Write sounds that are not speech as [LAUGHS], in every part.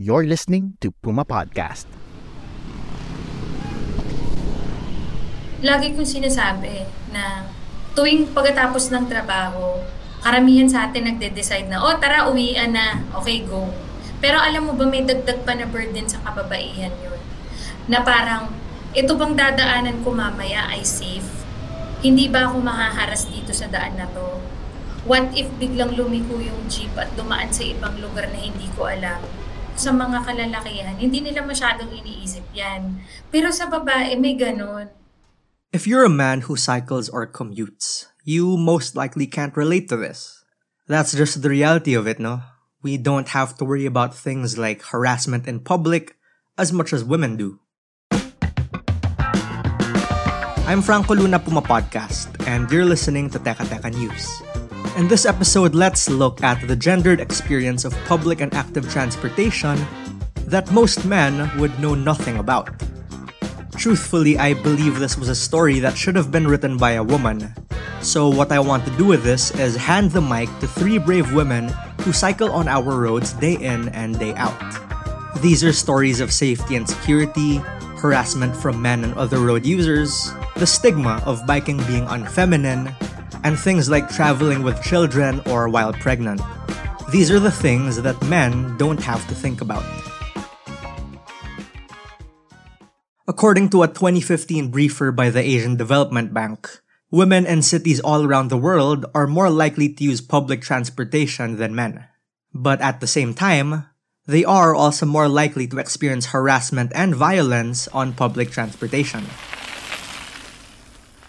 You're listening to Puma Podcast. Lagi kong sinasabi na tuwing pagkatapos ng trabaho, karamihan sa atin nagde-decide na, oh tara, uwian na, okay, go. Pero alam mo ba, may dagdag pa na burden sa kababaihan yun. Na parang, ito bang dadaanan ko mamaya ay safe? Hindi ba ako mahaharas dito sa daan na to? What if biglang lumiko yung jeep at dumaan sa ibang lugar na hindi ko alam? Sa mga kalalakihan, hindi nila masyadong iniisip yan. Pero sa babae, may ganun. If you're a man who cycles or commutes, you most likely can't relate to this. That's just the reality of it, no? We don't have to worry about things like harassment in public as much as women do. I'm Franco Luna Puma Podcast, and you're listening to Teka Teka News. In this episode, let's look at the gendered experience of public and active transportation that most men would know nothing about. Truthfully, I believe this was a story that should have been written by a woman. So, what I want to do with this is hand the mic to three brave women who cycle on our roads day in and day out. These are stories of safety and security, harassment from men and other road users, the stigma of biking being unfeminine, and things like traveling with children or while pregnant. These are the things that men don't have to think about. According to a 2015 briefer by the Asian Development Bank, women in cities all around the world are more likely to use public transportation than men. But at the same time, they are also more likely to experience harassment and violence on public transportation.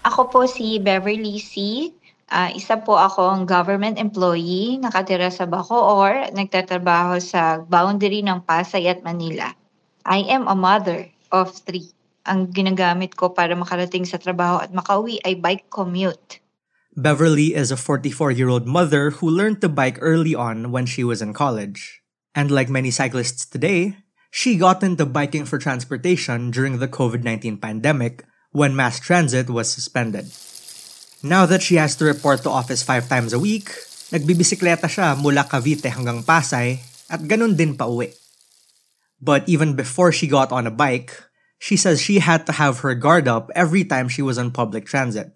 Ako po si Beverly C. Ah, isa po akong government employee, nakatira sa Bacoor, nagtatrabaho sa boundary ng Pasay at Manila. I am a mother of three. Ang ginagamit ko para makarating sa trabaho at makauwi ay bike commute. Beverly is a 44 year old mother who learned to bike early on when she was in college. And like many cyclists today, she got into biking for transportation during the COVID 19 pandemic when mass transit was suspended. Now that she has to report to office five times a week, nagbibisikleta siya mula Cavite hanggang Pasay at ganun din pa uwi. But even before she got on a bike, she says she had to have her guard up every time she was on public transit.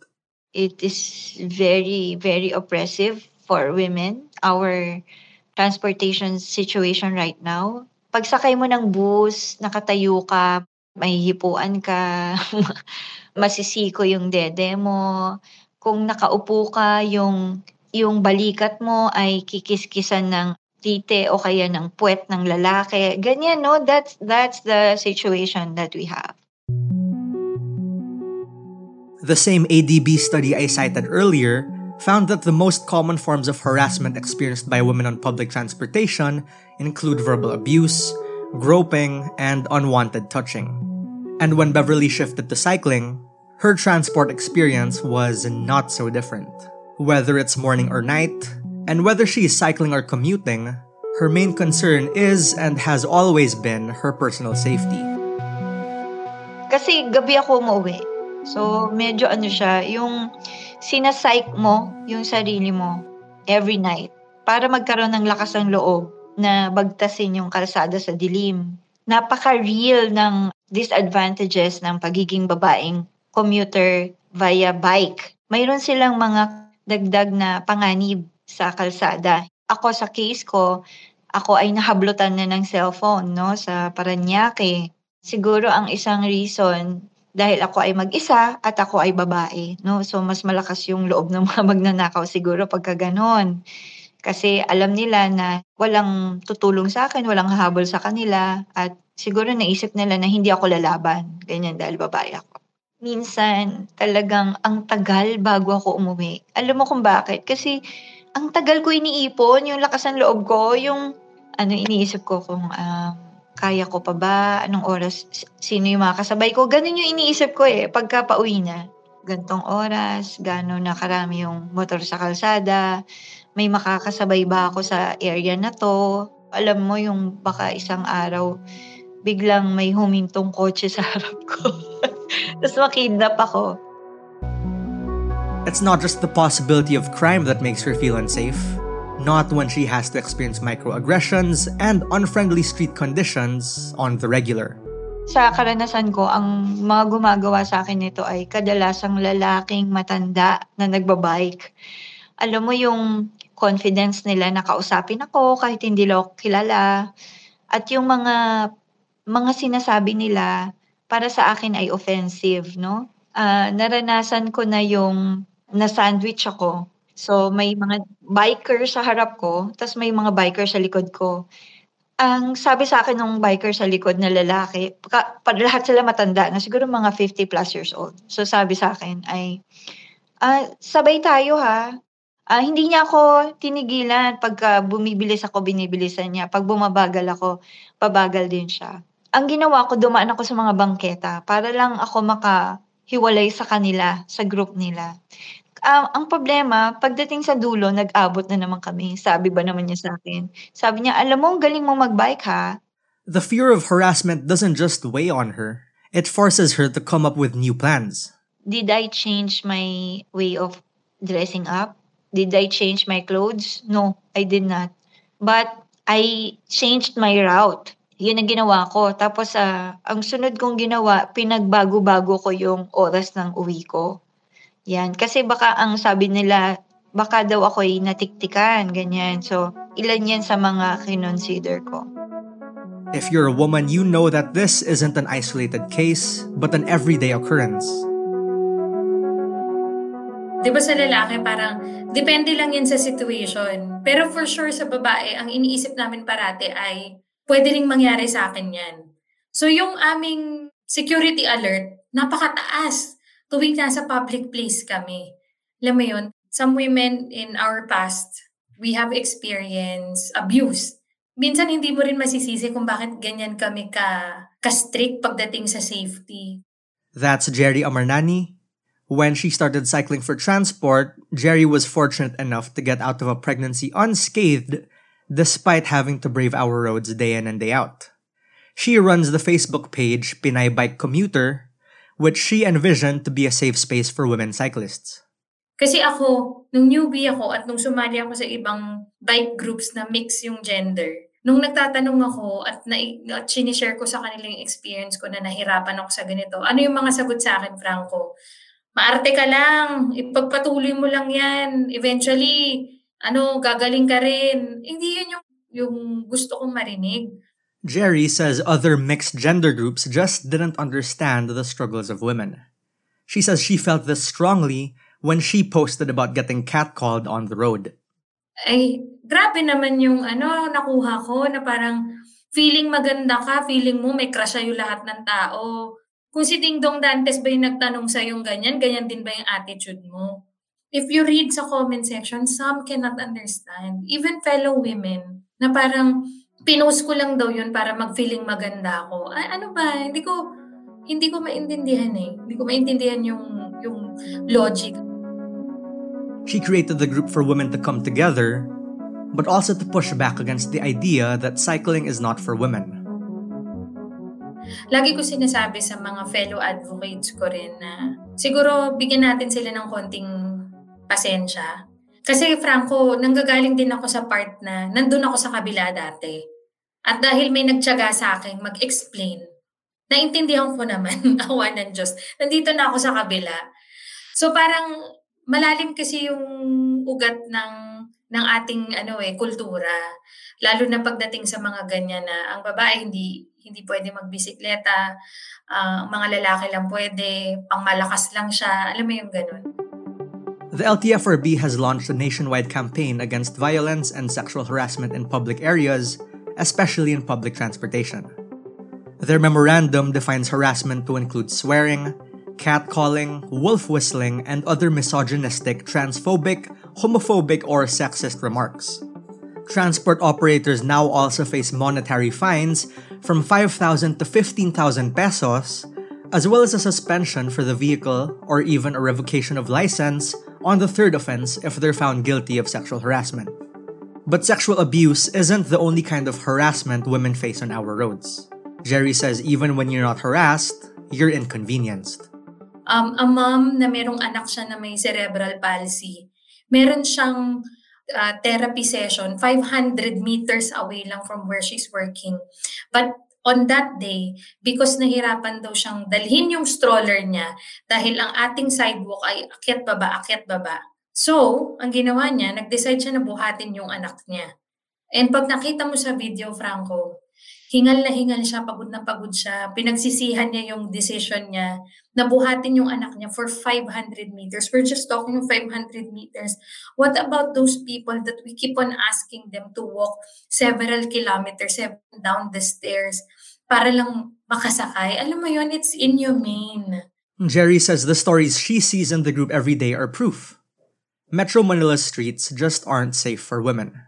It is very, very oppressive for women, our transportation situation right now. Pagsakay mo ng bus, nakatayo ka, mahihipuan ka, [LAUGHS] masisiko yung dede mo. Kung nakaupo ka, yung, yung balikat mo ay kikiskisan ng tite o kaya ng puwet ng lalaki. Ganyan, no? That's, that's the situation that we have. The same ADB study I cited earlier found that the most common forms of harassment experienced by women on public transportation include verbal abuse, groping, and unwanted touching. And when Beverly shifted to cycling, her transport experience was not so different. Whether it's morning or night, and whether she is cycling or commuting, her main concern is and has always been her personal safety. Kasi gabi ako umuwi. So, medyo ano siya, yung sinasike mo yung sarili mo every night para magkaroon ng lakas ng loob na bagtasin yung kalsada sa dilim. Napaka-real ng disadvantages ng pagiging babaeng commuter via bike. Mayroon silang mga dagdag na panganib sa kalsada. Ako sa case ko, ako ay nahablutan na ng cellphone no sa Paranaque. Siguro ang isang reason dahil ako ay mag-isa at ako ay babae, no? So mas malakas yung loob ng mga [LAUGHS] magnanakaw siguro pagka ganon. Kasi alam nila na walang tutulong sa akin, walang hahabol sa kanila at siguro naisip nila na hindi ako lalaban. Ganyan dahil babae ako. Minsan talagang ang tagal bago ako umuwi. Alam mo kung bakit? Kasi ang tagal ko iniipon, yung lakas ng loob ko, yung ano iniisip ko kung um, kaya ko pa ba, anong oras, sino yung makakasabay ko. Ganun yung iniisip ko eh, pagka pauwi na. Gantong oras, gano'n na karami yung motor sa kalsada, may makakasabay ba ako sa area na to. Alam mo yung baka isang araw, biglang may humintong kotse sa harap ko. [LAUGHS] Tapos makidnap ako. It's not just the possibility of crime that makes her feel unsafe. Not when she has to experience microaggressions and unfriendly street conditions on the regular. Sa karanasan ko, ang mga gumagawa sa akin nito ay kadalasang lalaking matanda na nagbabike. Alam mo yung confidence nila na kausapin ako kahit hindi lang kilala. At yung mga mga sinasabi nila para sa akin ay offensive, no? Ah, naranasan ko na yung na-sandwich ako. So, may mga biker sa harap ko, tas may mga biker sa likod ko. Ang sabi sa akin ng biker sa likod na lalaki, ka, pa, lahat sila matanda na siguro mga 50 plus years old. So, sabi sa akin ay, ah, sabay tayo ha. Ah, hindi niya ako tinigilan. Pagka bumibilis ako, binibilisan niya. Pag bumabagal ako, pabagal din siya. Ang ginawa ko, dumaan ako sa mga bangketa para lang ako makahiwalay sa kanila, sa group nila. Ah, ang problema, pagdating sa dulo, nag-abot na naman kami. Sabi ba naman niya sa akin? Sabi niya, alam mo, ang galing mo magbike ha. The fear of harassment doesn't just weigh on her, it forces her to come up with new plans. Did I change my way of dressing up? Did I change my clothes? No, I did not. But I changed my route. Yun ang ginawa ko. Tapos ah, ang sunod kong ginawa, pinagbago-bago ko yung oras ng uwi ko. Yan. Kasi baka ang sabi nila, baka daw ako'y natiktikan, ganyan. So, ilan yan sa mga kinonsider ko. If you're a woman, you know that this isn't an isolated case, but an everyday occurrence. Di ba sa lalaki parang depende lang yan sa situation. Pero for sure sa babae, ang iniisip namin parate ay pwede ring mangyari sa akin yan. So yung aming security alert, napakataas tuwing nasa public place kami. Alam mo yun, some women in our past, we have experienced abuse. Minsan hindi mo rin masisisi kung bakit ganyan kami ka, ka-strict pagdating sa safety. That's Jerry Amarnani. When she started cycling for transport, Jerry was fortunate enough to get out of a pregnancy unscathed despite having to brave our roads day in and day out. She runs the Facebook page Pinay Bike Commuter, which she envisioned to be a safe space for women cyclists. Kasi ako, nung newbie ako at nung sumali ako sa ibang bike groups na mix yung gender, nung nagtatanong ako at, na, at sinishare ko sa kanila yung experience ko na nahirapan ako sa ganito, ano yung mga sagot sa akin, Franco? Maarte ka lang, ipagpatuloy mo lang yan. Eventually, ano, gagaling ka rin. Hindi yun yung, yung gusto kong marinig. Jerry says other mixed gender groups just didn't understand the struggles of women. She says she felt this strongly when she posted about getting catcalled on the road. Ay, grabe naman yung ano, nakuha ko na parang feeling maganda ka, feeling mo may crush sa'yo lahat ng tao. Kung si Ding Dong Dantes ba yung nagtanong sa yung ganyan, ganyan din ba yung attitude mo? If you read sa comment section, some cannot understand. Even fellow women, na parang pinost ko lang daw yun para mag-feeling maganda ako. Ay, ano ba? Hindi ko, hindi ko maintindihan eh. Hindi ko maintindihan yung, yung logic. She created the group for women to come together, but also to push back against the idea that cycling is not for women. Lagi ko sinasabi sa mga fellow advocates ko rin na siguro bigyan natin sila ng konting pasensya. Kasi Franco, nanggagaling din ako sa part na nandun ako sa kabila dati. At dahil may nagtyaga sa akin mag-explain, naintindihan ko naman, [LAUGHS] awa ng Diyos, nandito na ako sa kabila. So parang malalim kasi yung ugat ng ng ating ano eh kultura lalo na pagdating sa mga ganyan na ang babae hindi hindi pwede magbisikleta uh, mga lalaki lang pwede pangmalakas lang siya alam mo yung ganun The LTFRB has launched a nationwide campaign against violence and sexual harassment in public areas, especially in public transportation. Their memorandum defines harassment to include swearing, catcalling, wolf whistling, and other misogynistic, transphobic, homophobic, or sexist remarks. Transport operators now also face monetary fines from 5,000 to 15,000 pesos, as well as a suspension for the vehicle or even a revocation of license on the third offense if they're found guilty of sexual harassment. But sexual abuse isn't the only kind of harassment women face on our roads. Jerry says even when you're not harassed, you're inconvenienced. Um, a mom na merong anak siya na may cerebral palsy, meron siyang uh, therapy session 500 meters away lang from where she's working. But on that day, because nahirapan daw siyang dalhin yung stroller niya dahil ang ating sidewalk ay akyat baba, akyat baba. So, ang ginawa niya, nag-decide siya na buhatin yung anak niya. And pag nakita mo sa video, Franco, hingal na hingal siya, pagod na pagod siya. Pinagsisihan niya yung decision niya na buhatin yung anak niya for 500 meters. We're just talking 500 meters. What about those people that we keep on asking them to walk several kilometers down the stairs para lang makasakay? Alam mo it's inhumane. Jerry says the stories she sees in the group every day are proof. Metro Manila's streets just aren't safe for women.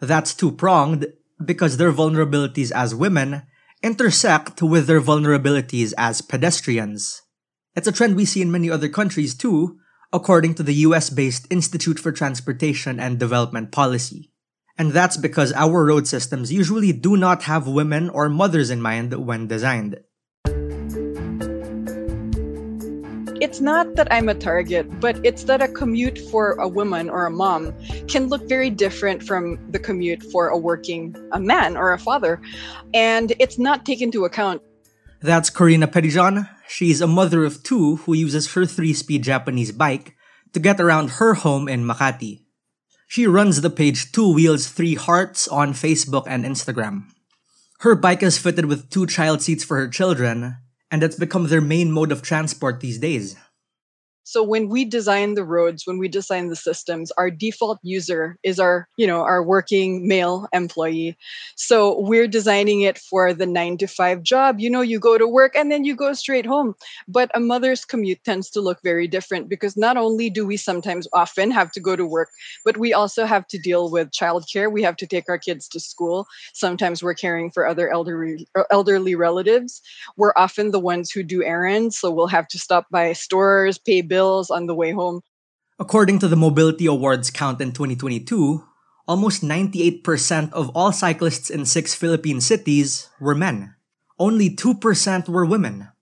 That's two-pronged because their vulnerabilities as women intersect with their vulnerabilities as pedestrians. It's a trend we see in many other countries too, according to the US based Institute for Transportation and Development Policy. And that's because our road systems usually do not have women or mothers in mind when designed. it's not that I'm a target, but it's that a commute for a woman or a mom can look very different from the commute for a working a man or a father. And it's not taken into account. That's Corina Perijan. She's a mother of two who uses her three speed Japanese bike to get around her home in Makati. She runs the page Two Wheels Three Hearts on Facebook and Instagram. Her bike is fitted with two child seats for her children, and it's become their main mode of transport these days. So when we design the roads, when we design the systems, our default user is our, you know, our working male employee. So we're designing it for the 9 to 5 job. You know, you go to work and then you go straight home. But a mother's commute tends to look very different because not only do we sometimes often have to go to work, but we also have to deal with childcare. We have to take our kids to school. Sometimes we're caring for other elderly elderly relatives. We're often the ones who do errands, so we'll have to stop by stores, pay bills bills on the way home. According to the Mobility Awards count in 2022, almost 98% of all cyclists in six Philippine cities were men. Only 2% were women.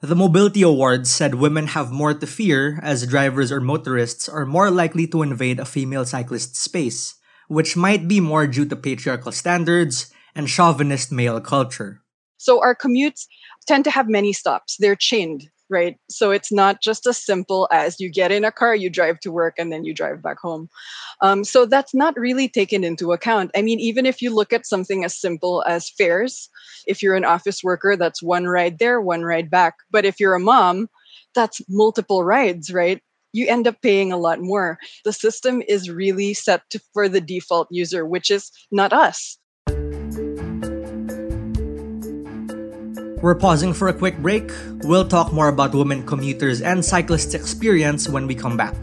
The Mobility Awards said women have more to fear as drivers or motorists are more likely to invade a female cyclist's space, which might be more due to patriarchal standards and chauvinist male culture. So our commutes tend to have many stops. They're chained right? So it's not just as simple as you get in a car, you drive to work, and then you drive back home. Um, so that's not really taken into account. I mean, even if you look at something as simple as fares, if you're an office worker, that's one ride there, one ride back. But if you're a mom, that's multiple rides, right? You end up paying a lot more. The system is really set to, for the default user, which is not us. We're pausing for a quick break. We'll talk more about women commuters and cyclists' experience when we come back.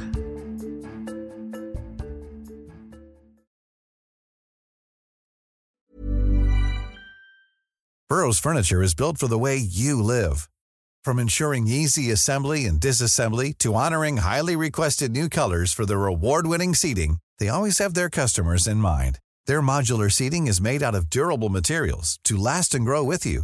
Burrow's furniture is built for the way you live. From ensuring easy assembly and disassembly to honoring highly requested new colors for their award-winning seating, they always have their customers in mind. Their modular seating is made out of durable materials to last and grow with you.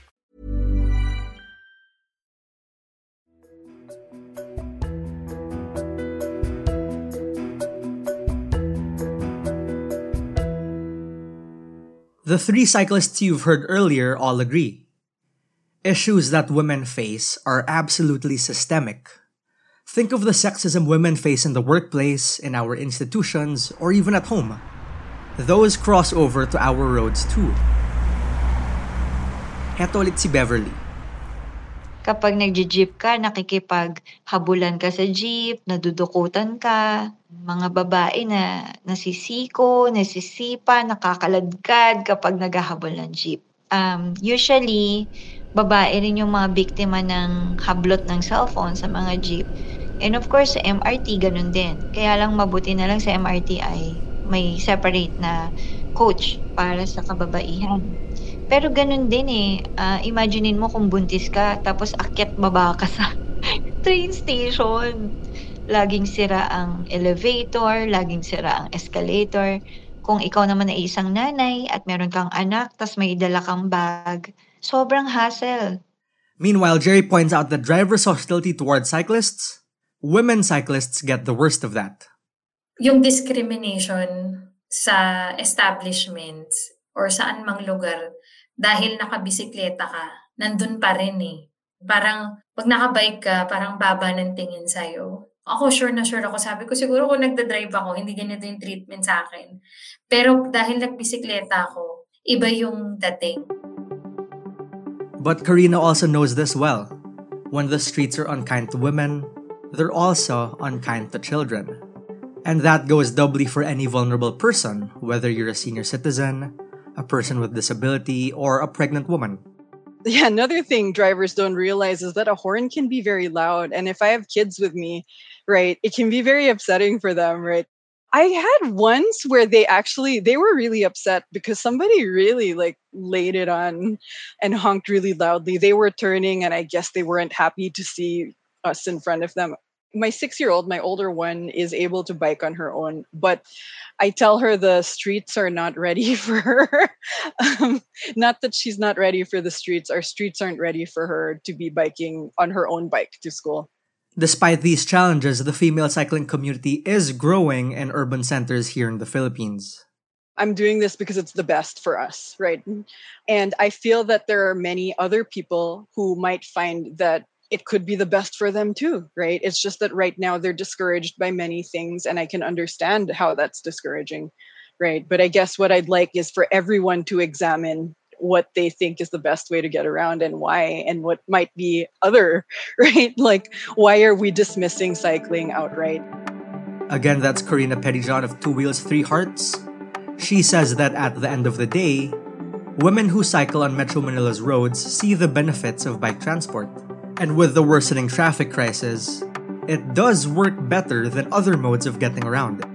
The three cyclists you've heard earlier all agree. Issues that women face are absolutely systemic. Think of the sexism women face in the workplace, in our institutions, or even at home. Those cross over to our roads too. Heto ulit si Beverly. Kapag nagji-jeep ka, nakikipaghabulan ka sa jeep, nadudukutan ka, mga babae na nasisiko, nasisipa, nakakaladkad kapag naghahabol ng jeep. Um, usually, babae rin yung mga biktima ng hablot ng cellphone sa mga jeep. And of course, sa MRT, ganun din. Kaya lang mabuti na lang sa MRT ay may separate na coach para sa kababaihan. Pero ganun din eh. Uh, imaginein mo kung buntis ka, tapos akyat baba ka sa [LAUGHS] train station. Laging sira ang elevator, laging sira ang escalator. Kung ikaw naman ay isang nanay at meron kang anak, tapos may dala kang bag, sobrang hassle. Meanwhile, Jerry points out that drivers' hostility towards cyclists, women cyclists get the worst of that. Yung discrimination sa establishments or saan mang lugar dahil nakabisikleta ka, nandun pa rin eh. Parang pag nakabike ka, parang baba ng tingin sa'yo. Ako sure na sure ako. Sabi ko siguro kung nagda-drive ako, hindi ganito yung treatment sa akin. Pero dahil nagbisikleta ako, iba yung dating. But Karina also knows this well. When the streets are unkind to women, they're also unkind to children. And that goes doubly for any vulnerable person, whether you're a senior citizen, a person with disability, or a pregnant woman. [LAUGHS] Yeah, another thing drivers don't realize is that a horn can be very loud. And if I have kids with me, right, it can be very upsetting for them, right? I had once where they actually they were really upset because somebody really like laid it on and honked really loudly. They were turning and I guess they weren't happy to see us in front of them my six year old, my older one, is able to bike on her own, but I tell her the streets are not ready [LAUGHS] for her. um, not that she's not ready for the streets, our streets aren't ready for her to be biking on her own bike to school. Despite these challenges, the female cycling community is growing in urban centers here in the Philippines. I'm doing this because it's the best for us, right? And I feel that there are many other people who might find that it could be the best for them too, right? It's just that right now they're discouraged by many things, and I can understand how that's discouraging, right? But I guess what I'd like is for everyone to examine what they think is the best way to get around and why, and what might be other, [LAUGHS] right? Like, why are we dismissing cycling outright? Again, that's Karina Pettyjohn of Two Wheels, Three Hearts. She says that at the end of the day, women who cycle on Metro Manila's roads see the benefits of bike transport and with the worsening traffic crisis, it does work better than other modes of getting around.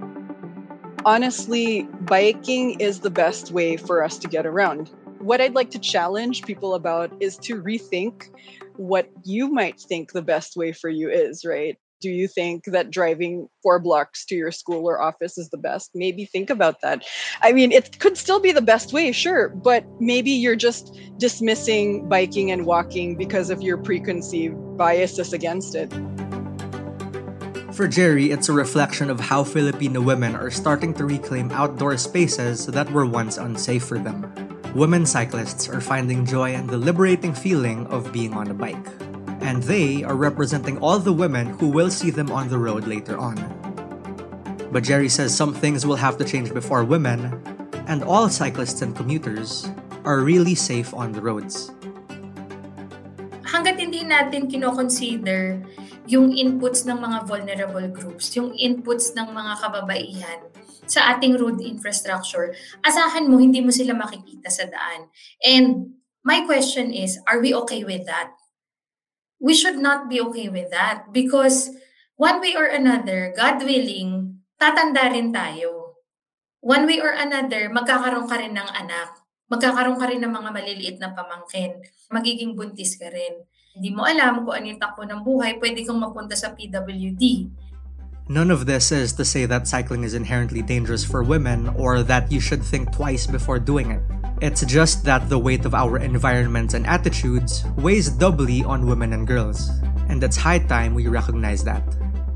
Honestly, biking is the best way for us to get around. What I'd like to challenge people about is to rethink what you might think the best way for you is, right? Do you think that driving four blocks to your school or office is the best? Maybe think about that. I mean, it could still be the best way, sure, but maybe you're just dismissing biking and walking because of your preconceived biases against it. For Jerry, it's a reflection of how Filipino women are starting to reclaim outdoor spaces that were once unsafe for them. Women cyclists are finding joy in the liberating feeling of being on a bike and they are representing all the women who will see them on the road later on. But Jerry says some things will have to change before women, and all cyclists and commuters, are really safe on the roads. Hanggat hindi natin kinoconsider yung inputs ng mga vulnerable groups, yung inputs ng mga kababaihan sa ating road infrastructure, asahan mo hindi mo sila makikita sa daan. And my question is, are we okay with that? We should not be okay with that because one way or another, God willing, tatanda rin tayo. One way or another, magkakaroon ka rin ng anak. Magkakaroon ka rin ng mga maliliit na pamangkin. Magiging buntis ka rin. Hindi mo alam kung ano yung takbo ng buhay, pwede kang mapunta sa PWD. None of this is to say that cycling is inherently dangerous for women or that you should think twice before doing it. It's just that the weight of our environments and attitudes weighs doubly on women and girls, and it's high time we recognize that.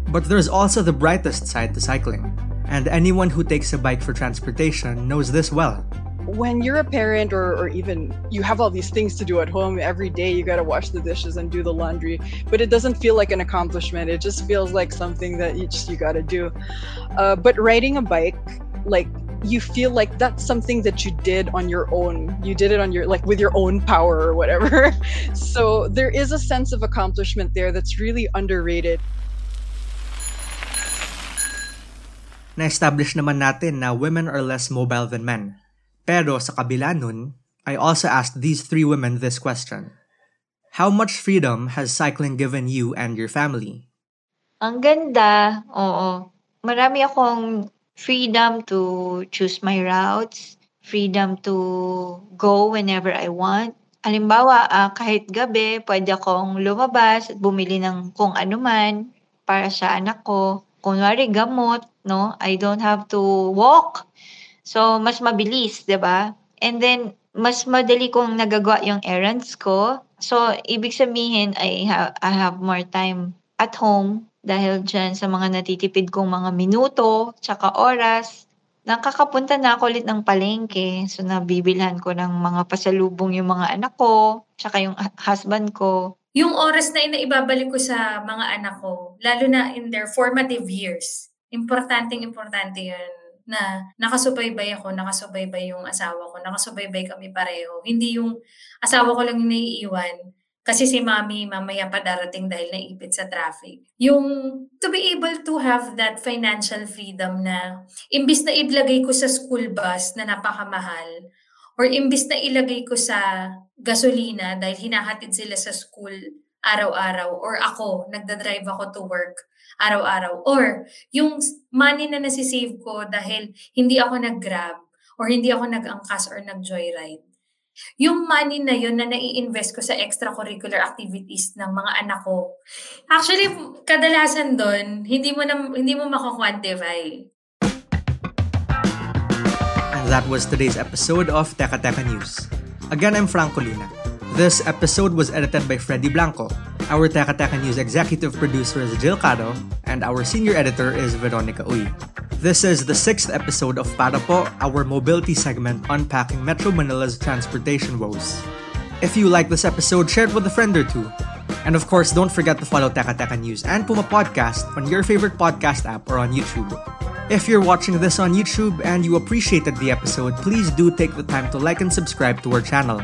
But there's also the brightest side to cycling, and anyone who takes a bike for transportation knows this well. when you're a parent or, or even you have all these things to do at home every day you got to wash the dishes and do the laundry but it doesn't feel like an accomplishment it just feels like something that you just you got to do uh, but riding a bike like you feel like that's something that you did on your own you did it on your like with your own power or whatever [LAUGHS] so there is a sense of accomplishment there that's really underrated Na-establish naman natin na women are less mobile than men. Pero sa kabila nun, I also asked these three women this question. How much freedom has cycling given you and your family? Ang ganda, oo. Marami akong freedom to choose my routes, freedom to go whenever I want. Halimbawa, uh, kahit gabi, pwede akong lumabas at bumili ng kung ano man para sa anak ko. Kunwari gamot, no? I don't have to walk. So, mas mabilis, 'di ba? And then, mas madali kong nagagawa yung errands ko. So, ibig sabihin, I have, I have more time at home dahil dyan sa mga natitipid kong mga minuto, tsaka oras. Nakakapunta na ako ulit ng palengke. So, nabibilhan ko ng mga pasalubong yung mga anak ko, tsaka yung husband ko. Yung oras na inaibabalik ko sa mga anak ko, lalo na in their formative years, importanteng importante yun na nakasubaybay ako, nakasubaybay yung asawa ko, nakasubaybay kami pareho. Hindi yung asawa ko lang yung naiiwan kasi si mami mamaya pa darating dahil naipit sa traffic. Yung to be able to have that financial freedom na imbis na ilagay ko sa school bus na napakamahal, or imbis na ilagay ko sa gasolina dahil hinahatid sila sa school araw-araw or ako, nagda-drive ako to work araw-araw or yung money na nasisave ko dahil hindi ako nag-grab or hindi ako nag-angkas or nag-joyride. Yung money na yun na nai-invest ko sa extracurricular activities ng mga anak ko. Actually, kadalasan doon, hindi mo na, hindi mo mako-quantify. And that was today's episode of Teka Teka News. Again, I'm Franco Luna. This episode was edited by Freddy Blanco. Our Teka Teka News executive producer is Jill Caro, and our senior editor is Veronica Uy. This is the sixth episode of Para Po, our mobility segment unpacking Metro Manila's transportation woes. If you like this episode, share it with a friend or two. And of course, don't forget to follow Teka Teka News and Puma Podcast on your favorite podcast app or on YouTube. If you're watching this on YouTube and you appreciated the episode, please do take the time to like and subscribe to our channel.